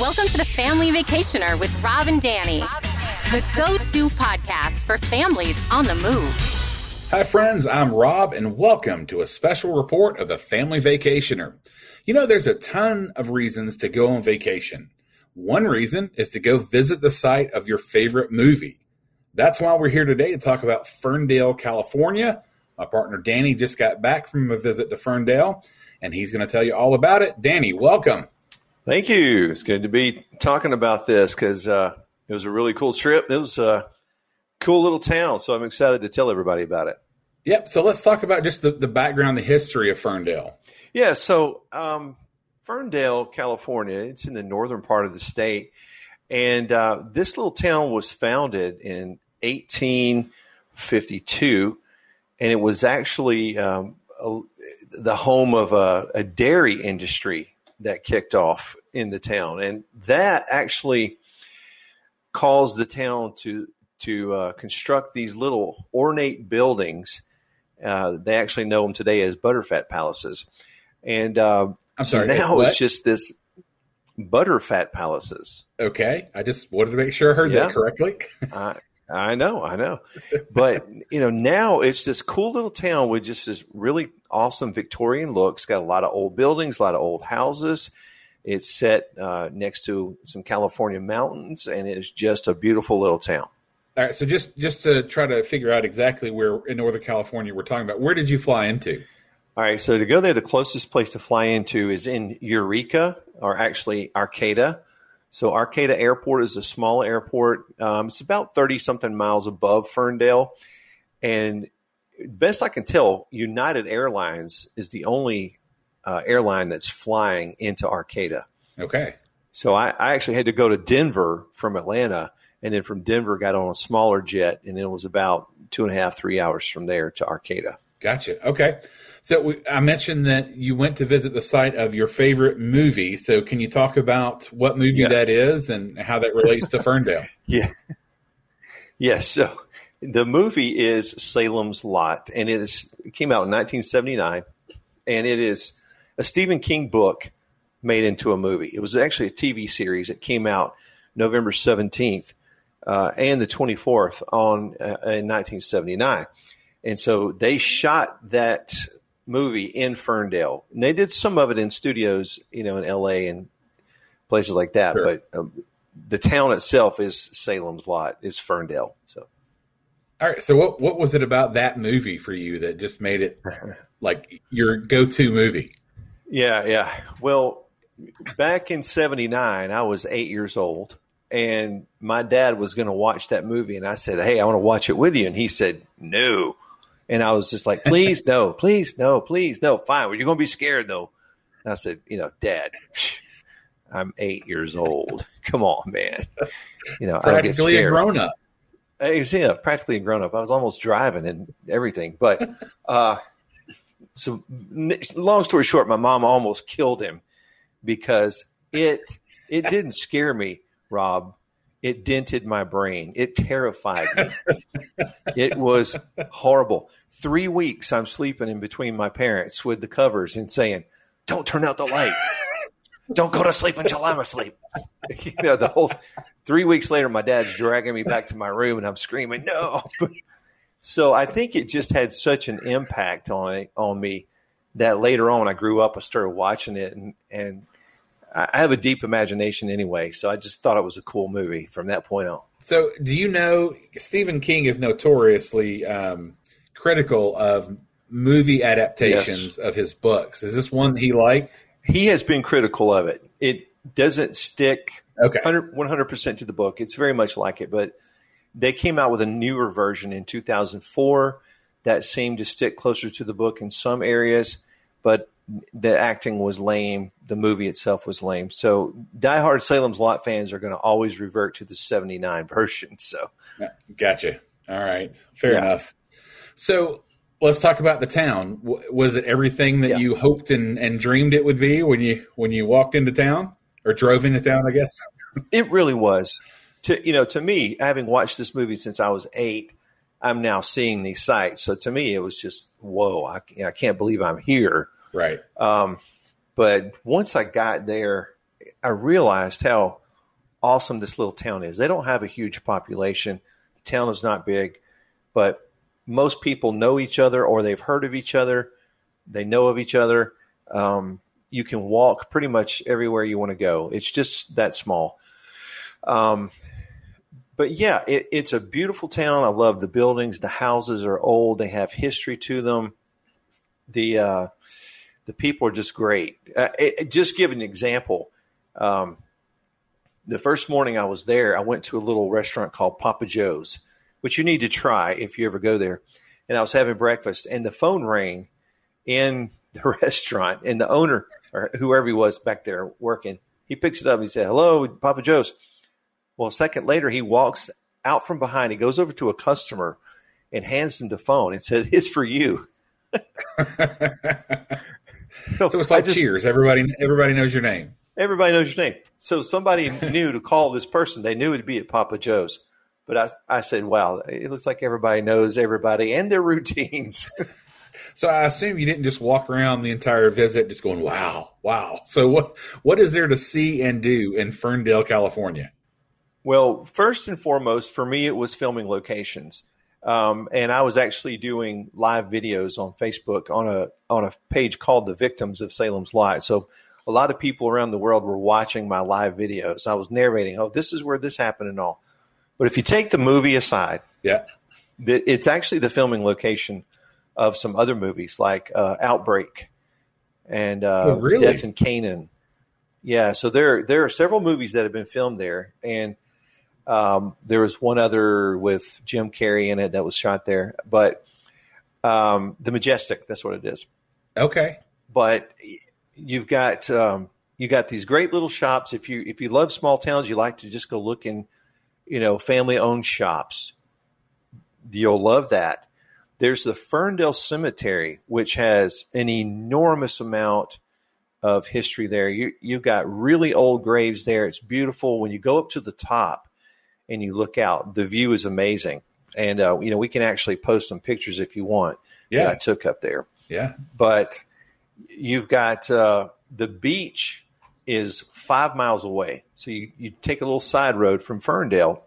Welcome to the Family Vacationer with Rob and Danny, the go to podcast for families on the move. Hi, friends. I'm Rob, and welcome to a special report of the Family Vacationer. You know, there's a ton of reasons to go on vacation. One reason is to go visit the site of your favorite movie. That's why we're here today to talk about Ferndale, California. My partner Danny just got back from a visit to Ferndale, and he's going to tell you all about it. Danny, welcome. Thank you. It's good to be talking about this because uh, it was a really cool trip. It was a cool little town, so I'm excited to tell everybody about it. Yep. So let's talk about just the, the background, the history of Ferndale. Yeah. So um, Ferndale, California, it's in the northern part of the state. And uh, this little town was founded in 1852, and it was actually um, a, the home of a, a dairy industry that kicked off in the town, and that actually caused the town to to uh, construct these little ornate buildings. Uh, they actually know them today as butterfat palaces, and uh, I'm sorry. now what? it's just this butterfat palaces. Okay, I just wanted to make sure I heard Yeah. that correctly. I know, I know, but you know now it's this cool little town with just this really awesome Victorian look. It's got a lot of old buildings, a lot of old houses. It's set uh, next to some California mountains, and it's just a beautiful little town. All right, so just just to try to figure out exactly where in Northern California we're talking about, where did you fly into? All right, so to go there, the closest place to fly into is in Eureka, or actually Arcata. So Arcata Airport is a small airport. Um, it's about thirty something miles above Ferndale, and best I can tell, United Airlines is the only uh, airline that's flying into Arcata. Okay, So I, I actually had to go to Denver from Atlanta, and then from Denver got on a smaller jet, and then it was about two and a half, three hours from there to Arcata. Gotcha. Okay, so we, I mentioned that you went to visit the site of your favorite movie. So can you talk about what movie Yeah. that is and how that relates to Ferndale? Yeah. Yes. So the movie is Salem's Lot, and it, is, it came out in 1979, and it is a Stephen King book made into a movie. It was actually a TV series. It came out November 17th uh, and the 24th on uh, in 1979, and so they shot that movie in Ferndale, and they did some of it in studios, you know, in L.A. and places like that, Sure. but. Um, the town itself is Salem's Lot, is Ferndale. So All right, so what what was it about that movie for you that just made it like your go to movie? yeah, yeah. Well, back in '79, I was eight years old, and my dad was going to watch that movie, and I said, "Hey, I want to watch it with you," and he said, "No," and I was just like, "Please, no, please, no, please, no, fine. Well, you're going to be scared though." And I said, "You know, Dad." I'm eight years old. Come on, man. You know, I don't get Practically a grown up. Ex- Yeah, practically a grown up. I was almost driving and everything. But uh, so, long story short, my mom almost killed him because it it didn't scare me, Rob. It dented my brain. It terrified me. it was horrible. Three weeks I'm sleeping in between my parents with the covers and saying, "Don't turn out the light. Don't go to sleep until I'm asleep." you know the whole three weeks later, my dad's dragging me back to my room, and I'm screaming, "No!" so I think it just had such an impact on on me that later on, I grew up, I started watching it, and and I have a deep imagination anyway, so I just thought it was a cool movie from that point on. So, do you know Stephen King is notoriously um, critical of movie adaptations of his books? Is this one he liked? He has been critical of it. It doesn't stick Okay. 100 percent to the book. It's very much like it, but they came out with a newer version in 2004 that seemed to stick closer to the book in some areas, but the acting was lame. The movie itself was lame. So, diehard Salem's Lot fans are going to always revert to the 79 version. So, Gotcha. All right. Fair Yeah. enough. So, let's talk about the town. Was it everything that Yeah. you hoped and, and dreamed it would be when you when you walked into town or drove into town? I guess. It really was. To you know, to me, having watched this movie since I was eight, I'm now seeing these sites. So to me, it was just whoa! I, I can't believe I'm here. Right. Um, but once I got there, I realized how awesome this little town is. They don't have a huge population. The town is not big, but most people know each other or they've heard of each other. They know of each other. Um, you can walk pretty much everywhere you want to go. It's just that small. Um, but yeah, it, it's a beautiful town. I love the buildings. The houses are old. They have history to them. The uh, the people are just great. Uh, it, just give an example. Um, the first morning I was there, I went to a little restaurant called Papa Joe's, which you need to try if you ever go there. And I was having breakfast, and the phone rang in the restaurant, and the owner or whoever he was back there working, he picks it up. And he said, "Hello, Papa Joe's." Well, a second later, he walks out from behind. He goes over to a customer and hands him the phone and says, "It's for you." So, so, it's like just, Cheers. Everybody, everybody knows your name. Everybody knows your name. So somebody knew to call this person. They knew it'd be at Papa Joe's. But I, I said, wow, it looks like everybody knows everybody and their routines. so I assume you didn't just walk around the entire visit just going, wow, wow. So what what is there to see and do in Ferndale, California? Well, first and foremost, for me, it was filming locations. Um, and I was actually doing live videos on Facebook on a on a page called the Victims of Salem's Lot. So a lot of people around the world were watching my live videos. I was narrating, oh, this is where this happened and all. But if you take the movie aside, yeah, it's actually the filming location of some other movies like uh, Outbreak and uh, oh, really? Death in Canaan. Yeah, so there there are several movies that have been filmed there, and um, there was one other with Jim Carrey in it that was shot there, but um, the Majestic, that's what it is. Okay, but you've got um, you got these great little shops. If you if you love small towns, you like to just go look in you know, family owned shops. You'll love that. There's the Ferndale Cemetery, which has an enormous amount of history there. You, you've got really old graves there. It's beautiful. When you go up to the top and you look out, the view is amazing. And, uh, you know, we can actually post some pictures if you want yeah. I took up there. Yeah. But you've got uh, the beach is five miles away. So you, you take a little side road from Ferndale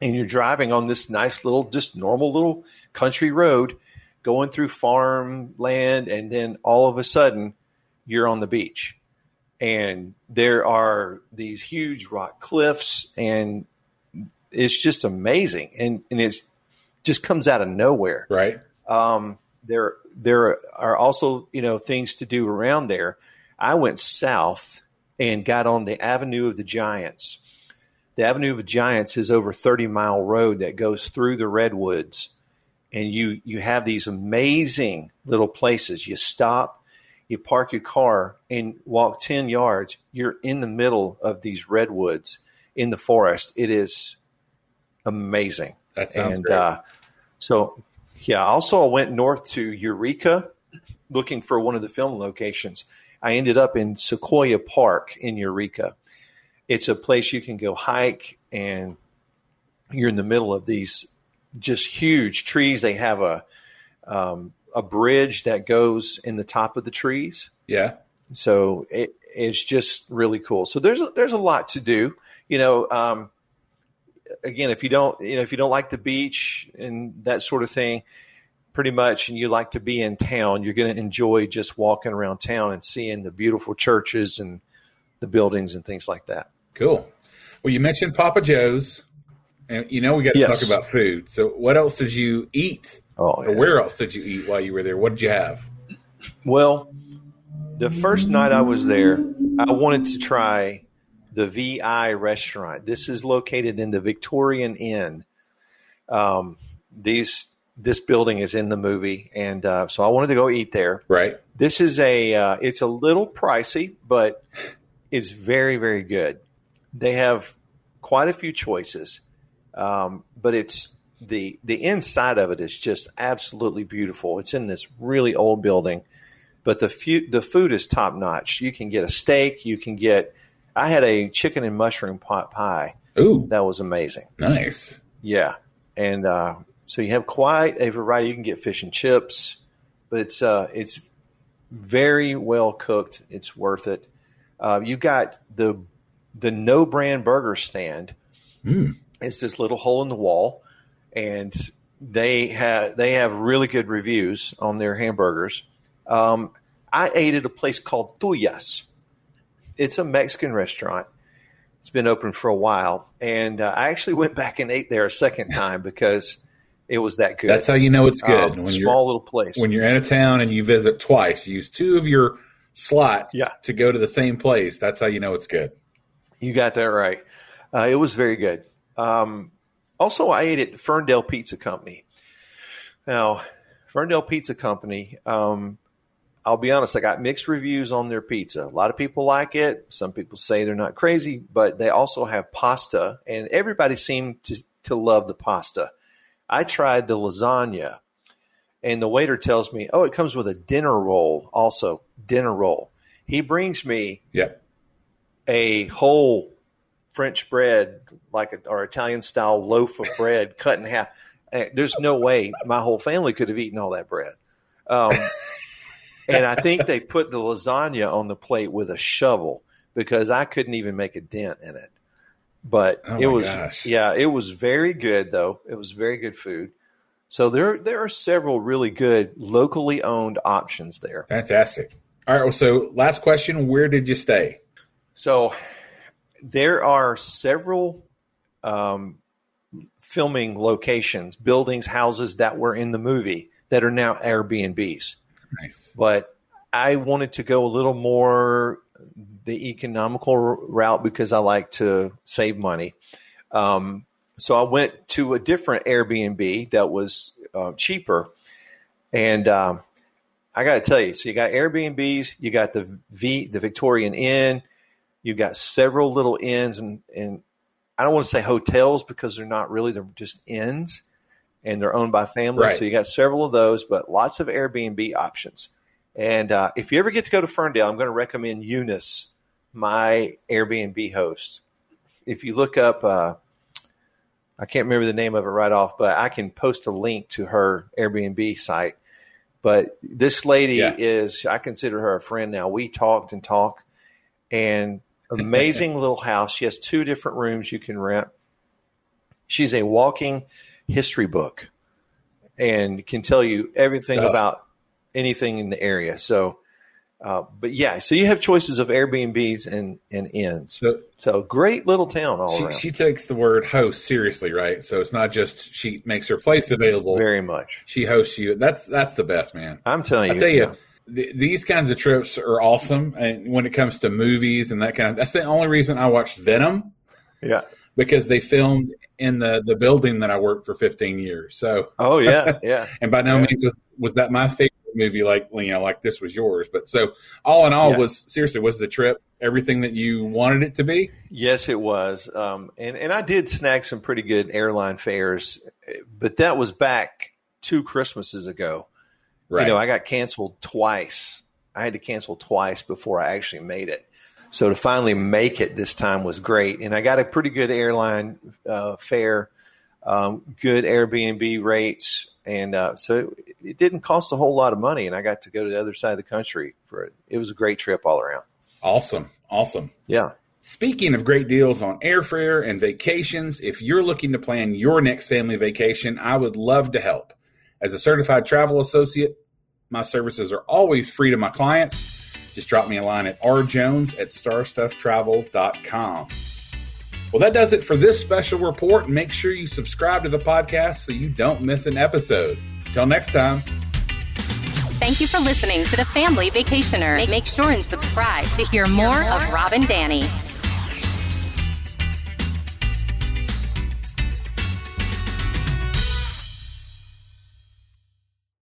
and you're driving on this nice little, just normal little country road going through farmland. And then all of a sudden you're on the beach and there are these huge rock cliffs and it's just amazing. And, and it's just comes out of nowhere. Right. Um, there, there are also, you know, things to do around there. I went south and got on the Avenue of the Giants. The Avenue of the Giants is over 30 mile road that goes through the redwoods. And you, you have these amazing little places. You stop, you park your car and walk 10 yards. You're in the middle of these redwoods in the forest. It is amazing. That sounds and, great. Uh, so, yeah, I also I went north to Eureka looking for one of the film locations I ended up in Sequoia Park in Eureka. It's a place you can go hike, and you're in the middle of these just huge trees. They have a um, a bridge that goes in the top of the trees. Yeah. So it, it's just really cool. So there's a, there's a lot to do. You know, um, again, if you don't you know if you don't like the beach and that sort of thing, pretty much and you like to be in town, you're going to enjoy just walking around town and seeing the beautiful churches and the buildings and things like that. Cool. Well, you mentioned Papa Joe's, and you know we got to yes. talk about food. So, what else did you eat? Oh, yeah. where else did you eat while you were there? What did you have? Well, the first night I was there, I wanted to try the VI restaurant. This is located in the Victorian Inn. Um, these this building is in the movie, and uh, so I wanted to go eat there. Right. This is a uh, it's a little pricey, but it's very very good. They have quite a few choices, um, but it's the the inside of it is just absolutely beautiful. It's in this really old building, but the fu- the food is top notch. You can get a steak. You can get. I had a chicken and mushroom pot pie. Ooh, that was amazing. Nice. Yeah, and uh, so you have quite a variety. You can get fish and chips, but it's uh, it's very well cooked. It's worth it. Uh, you got the the no brand burger stand. Mm. It's this little hole in the wall, and they have they have really good reviews on their hamburgers. Um, I ate at a place called Tuyas. It's a Mexican restaurant. It's been open for a while, and uh, I actually went back and ate there a second time because it was that good. That's how you know it's good. Um, small little place. When you're in a town and you visit twice, use two of your slots Yeah. to go to the same place. That's how you know it's good. You got that right. Uh, it was very good. Um, also, I ate at Ferndale Pizza Company. Now, Ferndale Pizza Company, um, I'll be honest, I got mixed reviews on their pizza. A lot of people like it. Some people say they're not crazy, but they also have pasta, and everybody seemed to, to love the pasta. I tried the lasagna, and the waiter tells me, oh, it comes with a dinner roll, also, dinner roll. He brings me Yep. a whole French bread, like a, or Italian style loaf of bread cut in half. There's no way my whole family could have eaten all that bread. Um, and I think they put the lasagna on the plate with a shovel because I couldn't even make a dent in it. But Oh it was, gosh. yeah, it was very good though. It was very good food. So there, there are several really good locally owned options there. Fantastic. All right. Well, so last question: Where did you stay? So there are several um, filming locations, buildings, houses that were in the movie that are now Airbnbs. Nice. But I wanted to go a little more the economical route because I like to save money. Um, so I went to a different Airbnb that was uh, cheaper. And um, I got to tell you, so you got Airbnbs, you got the V, the Victorian Inn, you got several little inns, and, and I don't want to say hotels because they're not really; they're just inns, and they're owned by families. Right. So you got several of those, but lots of Airbnb options. And uh, if you ever get to go to Ferndale, I'm going to recommend Eunice, my Airbnb host. If you look up, uh, I can't remember the name of it right off, but I can post a link to her Airbnb site. But this lady Yeah. is, I consider her a friend now. We talked and talked, and amazing little house. She has two different rooms you can rent. She's a walking history book and can tell you everything about anything in the area. So, uh, but yeah, so you have choices of Airbnbs and, and inns. So So great little town all she, around. she takes the word host seriously, right? So it's not just she makes her place available. Very much. she hosts you. That's that's the best, man. I'm telling you. I tell you, th- these kinds of trips are awesome. And when it comes to movies and that kind of, that's the only reason I watched Venom Yeah. Because they filmed in the the building that I worked for 15 years. So, Oh yeah. Yeah. and by no Yeah. means was was that my favorite movie. Like you know, like this was yours. But so all in all, Yeah. was seriously was the trip everything that you wanted it to be? Yes, it was. Um, and, and I did snag some pretty good airline fares, but that was back two Christmases ago. Right. You know, I got canceled twice. I had to cancel twice before I actually made it. So to finally make it this time was great. And I got a pretty good airline uh, fare, um, good Airbnb rates. And uh, so it didn't cost a whole lot of money. And I got to go to the other side of the country for it. It was a great trip all around. awesome. Awesome. Yeah. Speaking of great deals on airfare and vacations, if you're looking to plan your next family vacation, I would love to help. As a certified travel associate, my services are always free to my clients. Just drop me a line at rjones at starstufftravel.com. Well, that does it for this special report. Make sure you subscribe to the podcast so you don't miss an episode. Till next time. Thank you for listening to the Family Vacationer. Make sure and subscribe to hear more of Rob and Danny.